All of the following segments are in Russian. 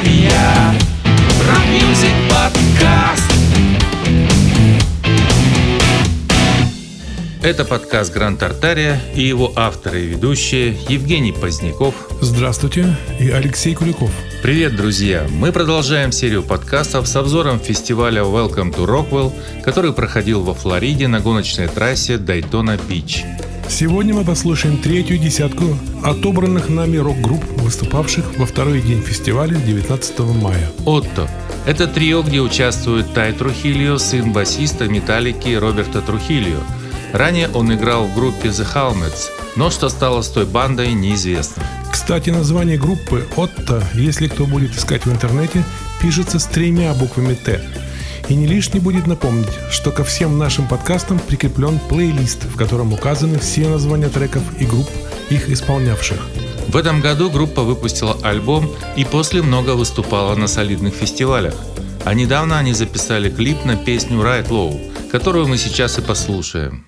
Артария rock music podcast Это подкаст «Гранд Артария» и его авторы и ведущие Евгений Поздняков. Здравствуйте, и Алексей Куликов. Привет, друзья! Мы продолжаем серию подкастов с обзором фестиваля Welcome to Rockville, который проходил во Флориде на гоночной трассе Дайтона Бич. Сегодня мы послушаем третью десятку отобранных нами рок-групп, выступавших во второй день фестиваля 19 мая. Отто – это трио, где участвует Тай Трухильо, сын басиста Металлики Роберта Трухильо. Ранее он играл в группе The Helmets, но что стало с той бандой, неизвестно. Кстати, название группы «Отто», если кто будет искать в интернете, пишется с тремя буквами «Т». И не лишне будет напомнить, что ко всем нашим подкастам прикреплен плейлист, в котором указаны все названия треков и групп, их исполнявших. В этом году группа выпустила альбом и после много выступала на солидных фестивалях. А недавно они записали клип на песню Right Low, которую мы сейчас и послушаем.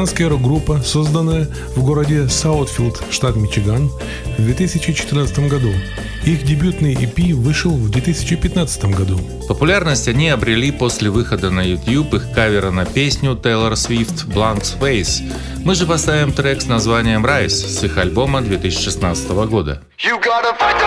Американская рок-группа, созданная в городе Саутфилд, штат Мичиган, в 2014 году. Их дебютный EP вышел в 2015 году. Популярность они обрели после выхода на YouTube их кавера на песню Taylor Swift Blank Space. Мы же поставим трек с названием Rise с их альбома 2016 года. You gotta fight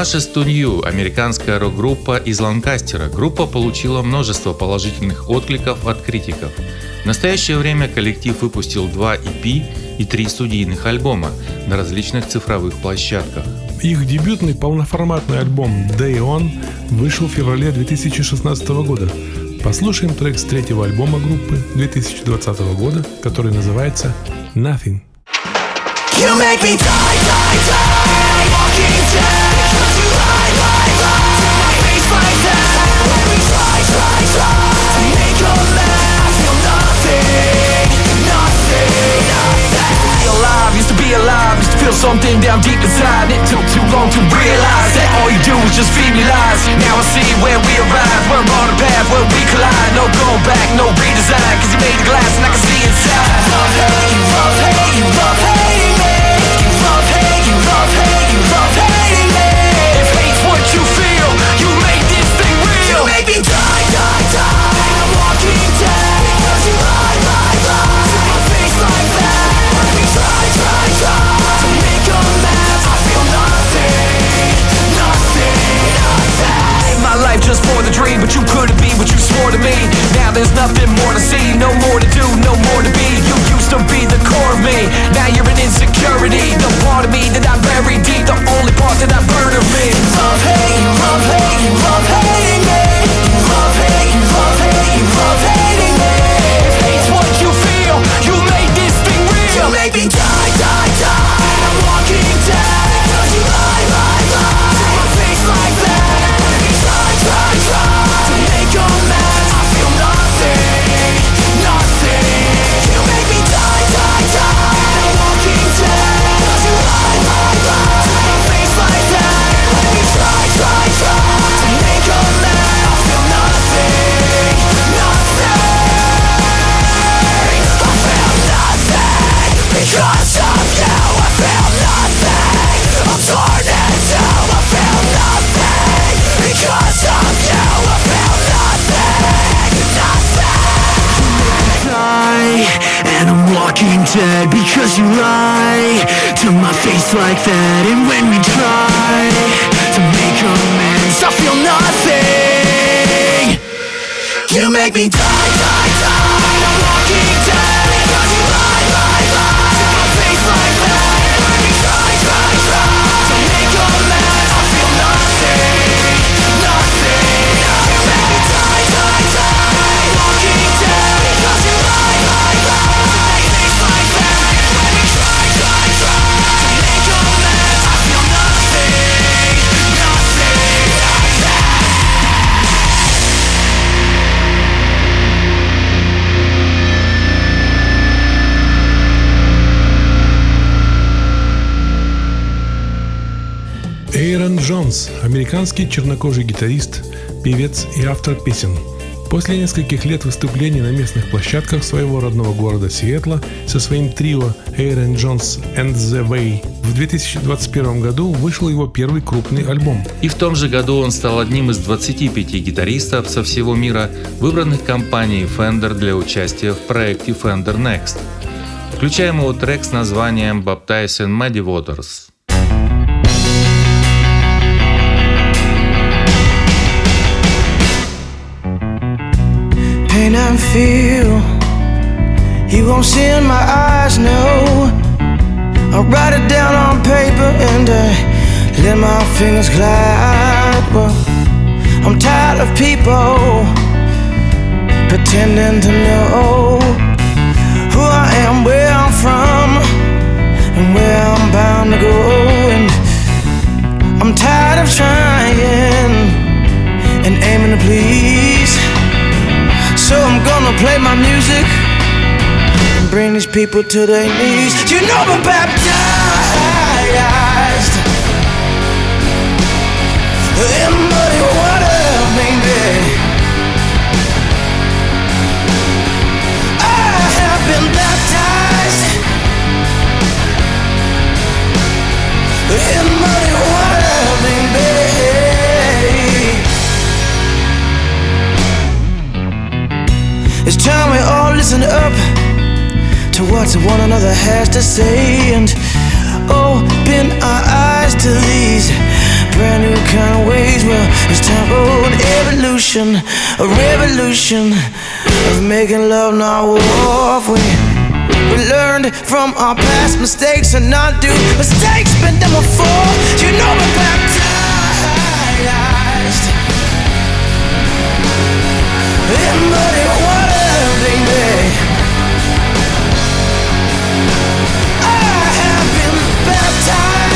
Ashes to New – американская рок-группа из Ланкастера. Группа получила множество положительных откликов от критиков. В настоящее время коллектив выпустил два EP и три студийных альбома на различных цифровых площадках. Их дебютный полноформатный альбом Day On вышел в феврале 2016 года. Послушаем трек с третьего альбома группы 2020 года, который называется Nothing. You make me die, die, die, alive, used to be alive, used to feel something down deep inside. It took too long to realize that all you do is just feed me lies. Now I see where we arrived, we're on a path where we collide. No going back, no redesign, cause you made the glass and I can see inside. Love, hate, you love, hate, you love hating me. You love, hate, you love, hate, you love hating me. If hate's what you feel, you made this thing real You make me die, die, die. I'm walking dead just for the dream, but you couldn't be what you swore to me. Now there's nothing more to see, no more to do, like that And when we try To make amends I feel nothing You make me die, die. Американский чернокожий гитарист, певец и автор песен. После нескольких лет выступлений на местных площадках своего родного города Сиэтла со своим трио Эйрон Джонс and the Way в 2021 году вышел его первый крупный альбом. И в том же году он стал одним из 25 гитаристов со всего мира, выбранных компанией Fender для участия в проекте Fender Next. Включаем его трек с названием Baptized in Muddy Waters. Feel. You won't see in my eyes, no. I write it down on paper and I let my fingers glide. Well, I'm tired of people pretending to know who I am, where I'm from, and where I'm bound to go. And I'm tired of trying and aiming to please. So I'm gonna play my music and bring these people to their knees. You know I'm baptized in muddy what one another has to say and open our eyes to these brand new kind of ways. Well, it's time for an evolution, a revolution of making love, not war. We, we learned from our past mistakes and not do mistakes, been done before. You know we're baptized in muddy water,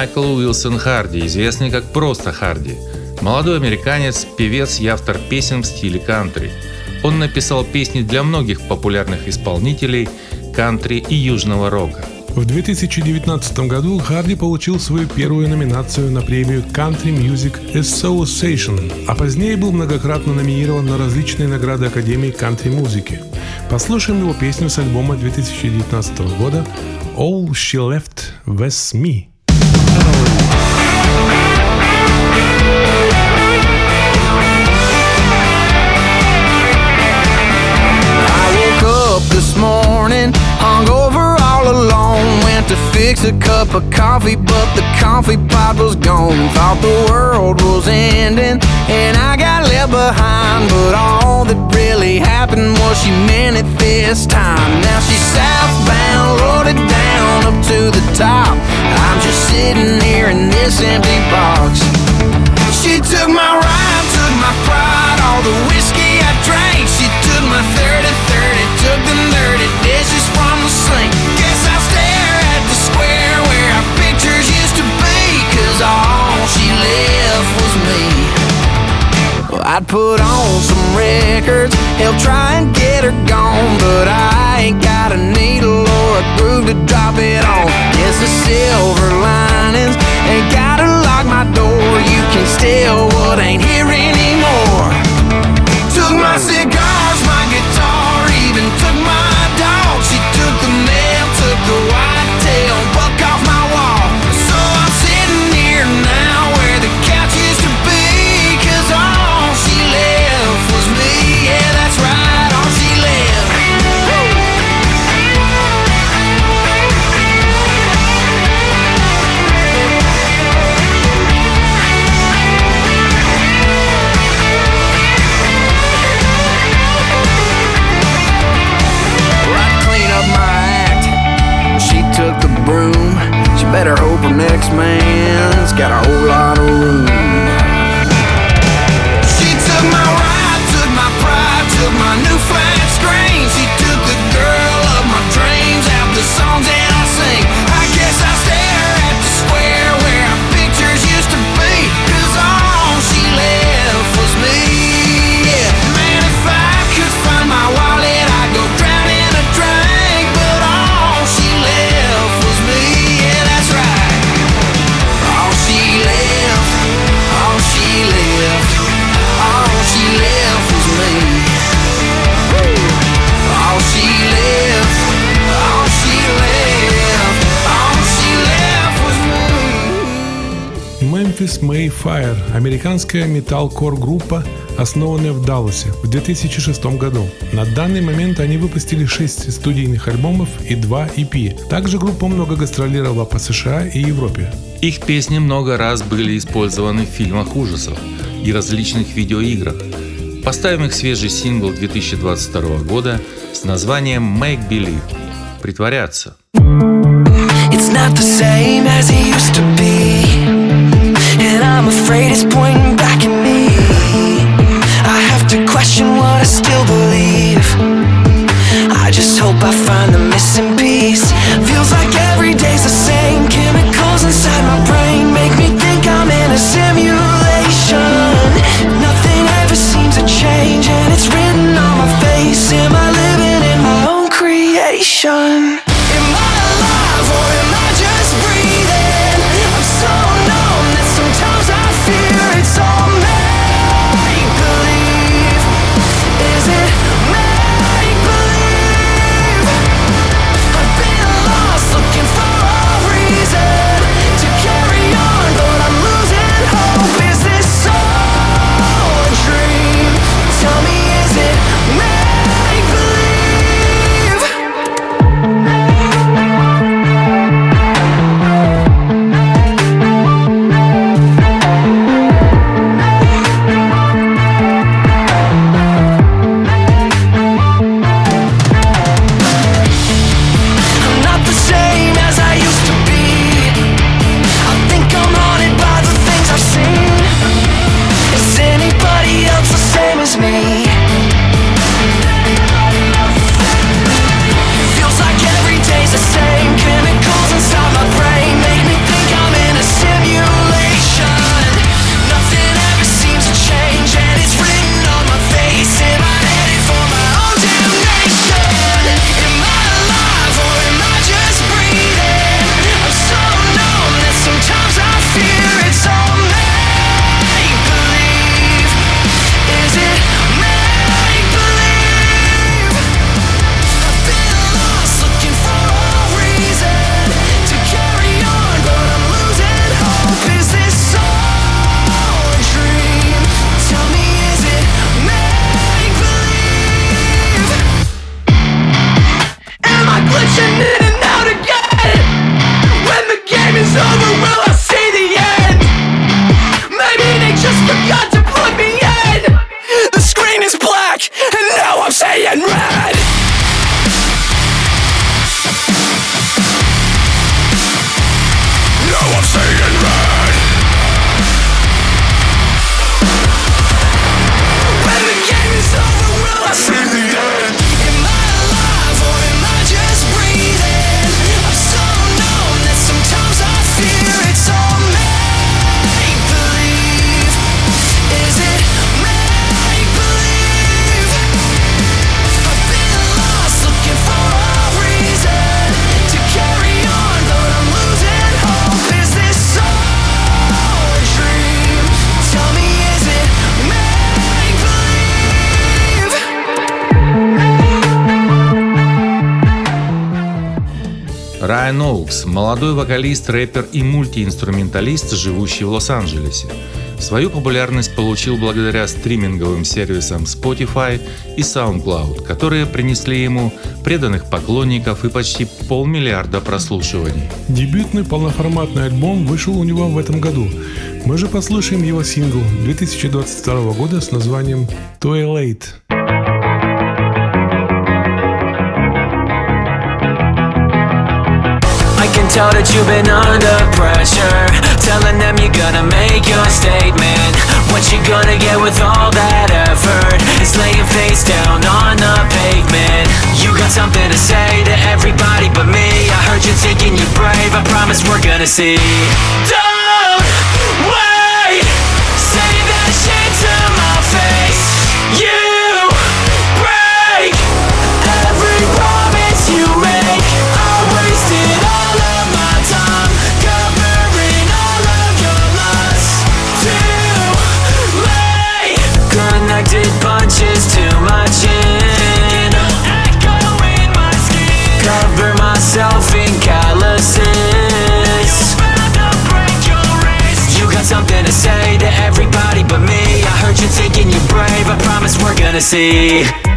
Майкл Уилсон Харди, известный как просто Харди. Молодой американец, певец и автор песен в стиле кантри. Он написал песни для многих популярных исполнителей кантри и южного рока. В 2019 году Харди получил свою первую номинацию на премию Country Music Association, а позднее был многократно номинирован на различные награды Академии кантри-музыки. Послушаем его песню с альбома 2019 года All She Left Was Me. Morning, hungover all alone. Went to fix a cup of coffee, but the coffee pot was gone. Thought the world was ending, and I got left behind. But all that really happened was she meant it this time. Now she's southbound, loaded down up to the top. I'm just sitting here in this empty box. I'd put on some records, help try and get her gone. But I ain't got a needle or a groove to drop it on. Guess the silver linings ain't gotta lock my door. You can steal what ain't here anymore. Took my американская металл-кор-группа, основанная в Далласе в 2006 году. На данный момент они выпустили 6 студийных альбомов и 2 EP. Также группа много гастролировала по США и Европе. Их песни много раз были использованы в фильмах ужасов и различных видеоиграх. Поставим их свежий сингл 2022 года с названием «Make Believe» – «Притворяться». It's not the same as it I find Райан Оукс – молодой вокалист, рэпер и мультиинструменталист, живущий в Лос-Анджелесе. Свою популярность получил благодаря стриминговым сервисам Spotify и SoundCloud, которые принесли ему преданных поклонников и почти полмиллиарда прослушиваний. Дебютный полноформатный альбом вышел у него в этом году. Мы же послушаем его сингл 2022 года с названием «Too Late». tell that you've been under pressure. Telling them you're gonna make your statement. What you gonna get with all that effort It's laying face down on the pavement. You got something to say to everybody but me. I heard you thinking you're brave. I promise we're gonna see. See.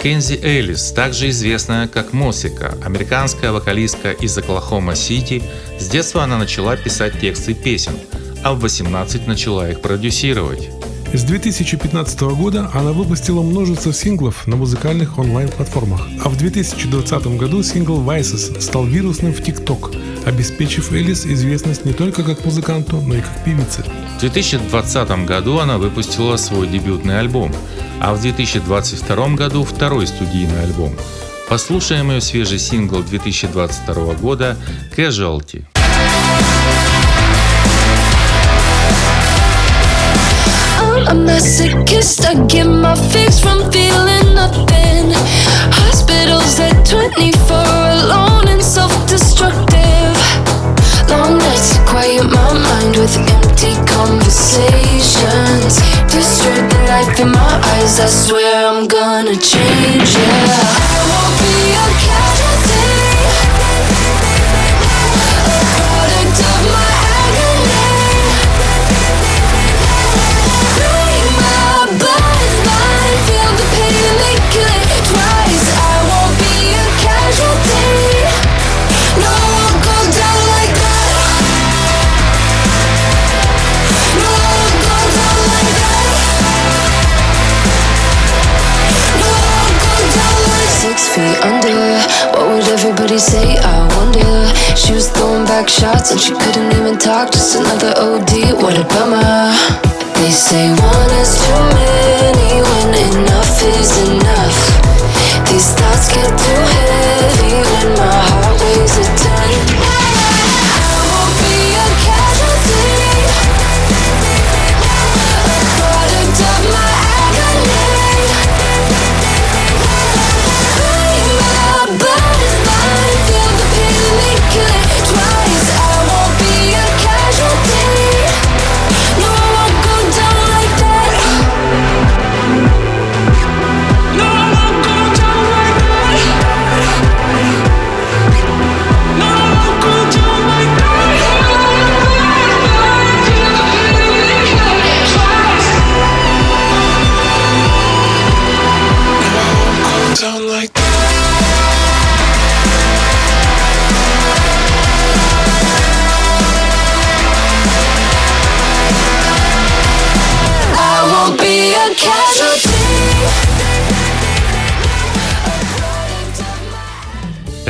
All. Маккензи Элис, также известная как Мосика, американская вокалистка из Оклахома-Сити, с детства она начала писать тексты песен, а в 18 начала их продюсировать. С 2015 года она выпустила множество синглов на музыкальных онлайн-платформах, а в 2020 году сингл Vices стал вирусным в TikTok, обеспечив Элис известность не только как музыканту, но и как певице. В 2020 году она выпустила свой дебютный альбом, а в 2022 году второй студийный альбом. Послушаем ее свежий сингл 2022 года «Casualty». A masochist. I get my fix from feeling nothing. Hospitals at 24 alone and self destructive. Long nights to quiet my mind with empty conversations. Destroy the life in my eyes. I swear I'm gonna change. Yeah, I won't be a casualty. I wonder. She was throwing back shots and she couldn't even talk. Just another OD. What a bummer. They say one is too many when enough is enough. These thoughts get too heavy when my heart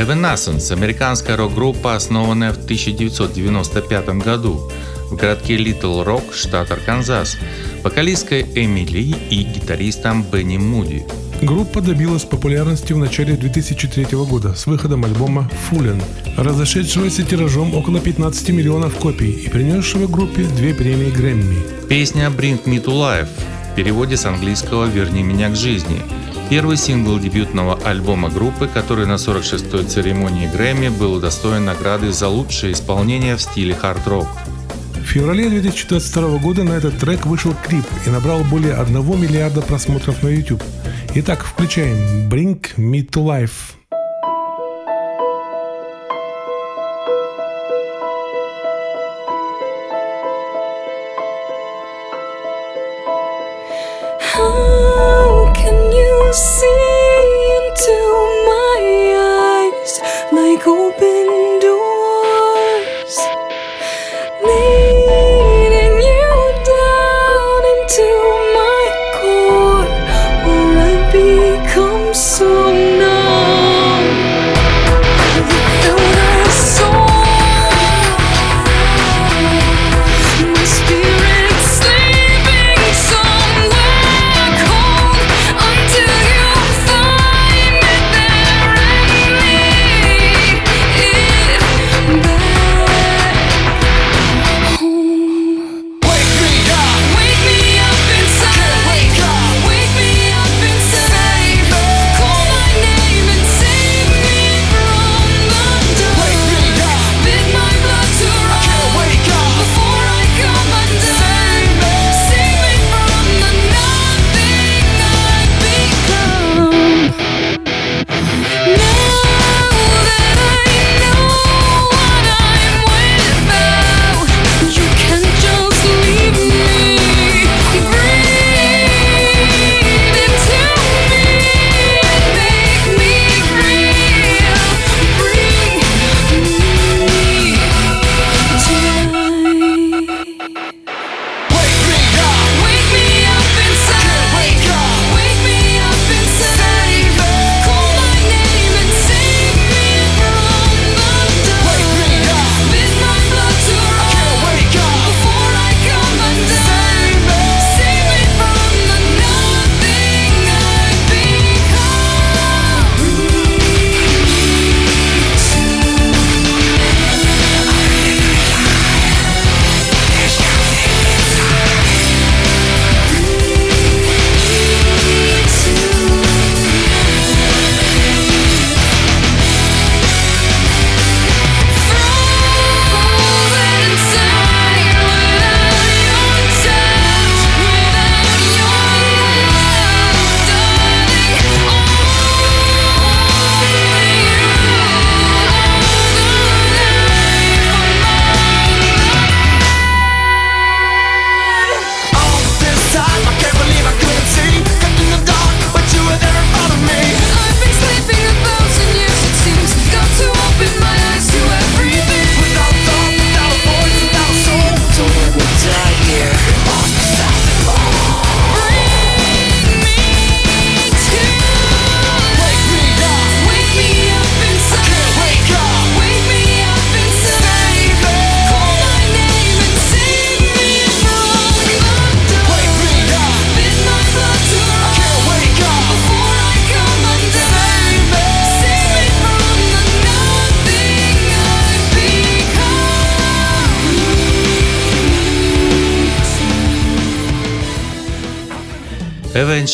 Evanescence – американская рок-группа, основанная в 1995 году в городке Литл Рок, штат Арканзас, вокалисткой Эми Ли и гитаристом Бенни Муди. Группа добилась популярности в начале 2003 года с выходом альбома «Фулен», разошедшегося тиражом около 15 миллионов копий и принесшего группе две премии Грэмми. Песня «Bring Me to Life» в переводе с английского «Верни меня к жизни». Первый сингл дебютного альбома группы, который на 46-й церемонии Грэмми был удостоен награды за лучшее исполнение в стиле хард-рок. В феврале 2022 года на этот трек вышел клип и набрал более 1 миллиарда просмотров на YouTube. Итак, включаем «Bring Me to Life».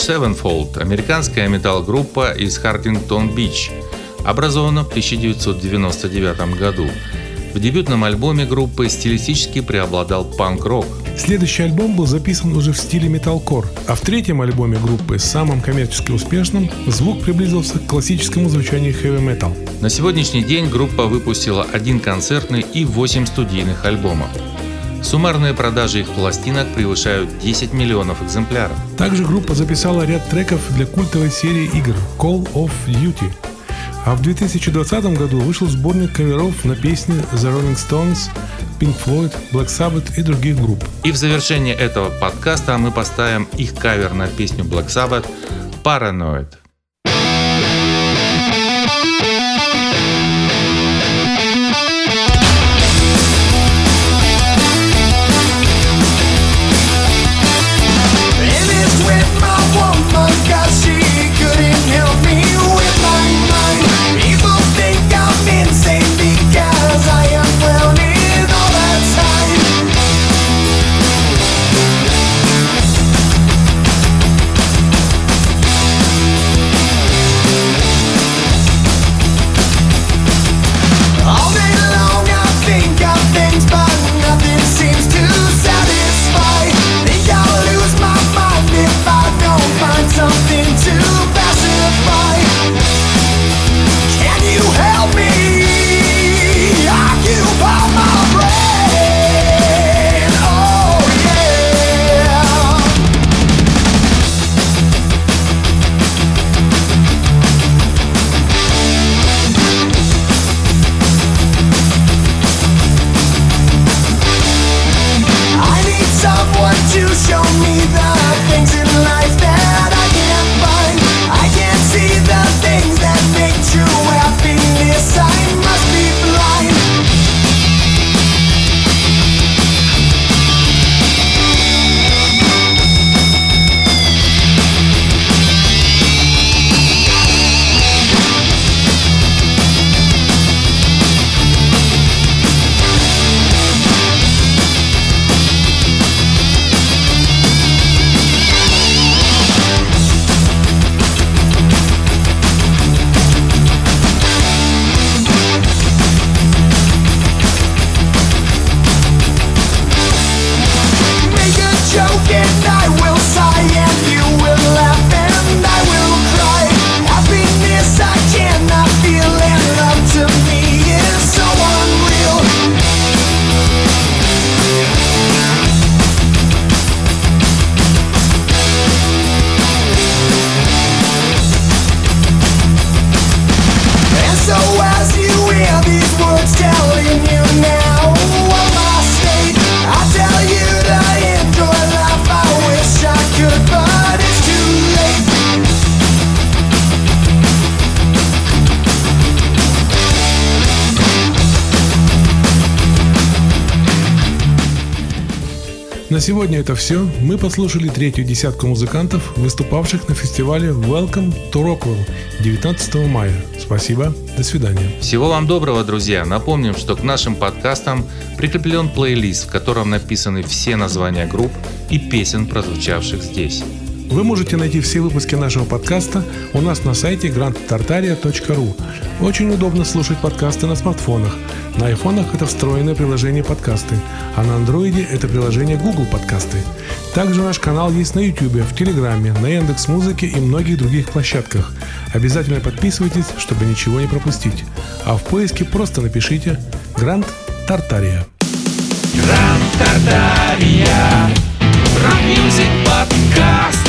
Sevenfold – американская метал-группа из Хартингтон-Бич, образована в 1999 году. В дебютном альбоме группы стилистически преобладал панк-рок. Следующий альбом был записан уже в стиле металкор, а в третьем альбоме группы, самым коммерчески успешным, звук приблизился к классическому звучанию metal. На сегодняшний день группа выпустила один концертный и 8 студийных альбомов. Суммарные продажи их пластинок превышают 10 миллионов экземпляров. Также группа записала ряд треков для культовой серии игр Call of Duty. А в 2020 году вышел сборник каверов на песни The Rolling Stones, Pink Floyd, Black Sabbath и других групп. И в завершение этого подкаста мы поставим их кавер на песню Black Sabbath «Paranoid». На сегодня это все. Мы послушали третью десятку музыкантов, выступавших на фестивале Welcome to Rockwell 19 мая. Спасибо, до свидания. Всего вам доброго, друзья! Напомним, что к нашим подкастам прикреплен плейлист, в котором написаны все названия групп и песен, прозвучавших здесь. Вы можете найти все выпуски нашего подкаста у нас на сайте grandtartaria.ru. Очень удобно слушать подкасты на смартфонах. На айфонах это встроенное приложение подкасты, а на андроиде это приложение Google подкасты. Также наш канал есть на YouTube, в Телеграме, на Яндекс Музыке и многих других площадках. Обязательно подписывайтесь, чтобы ничего не пропустить. А в поиске просто напишите «Гранд Тартария». Гранд Тартария. Рок-мюзик подкаст.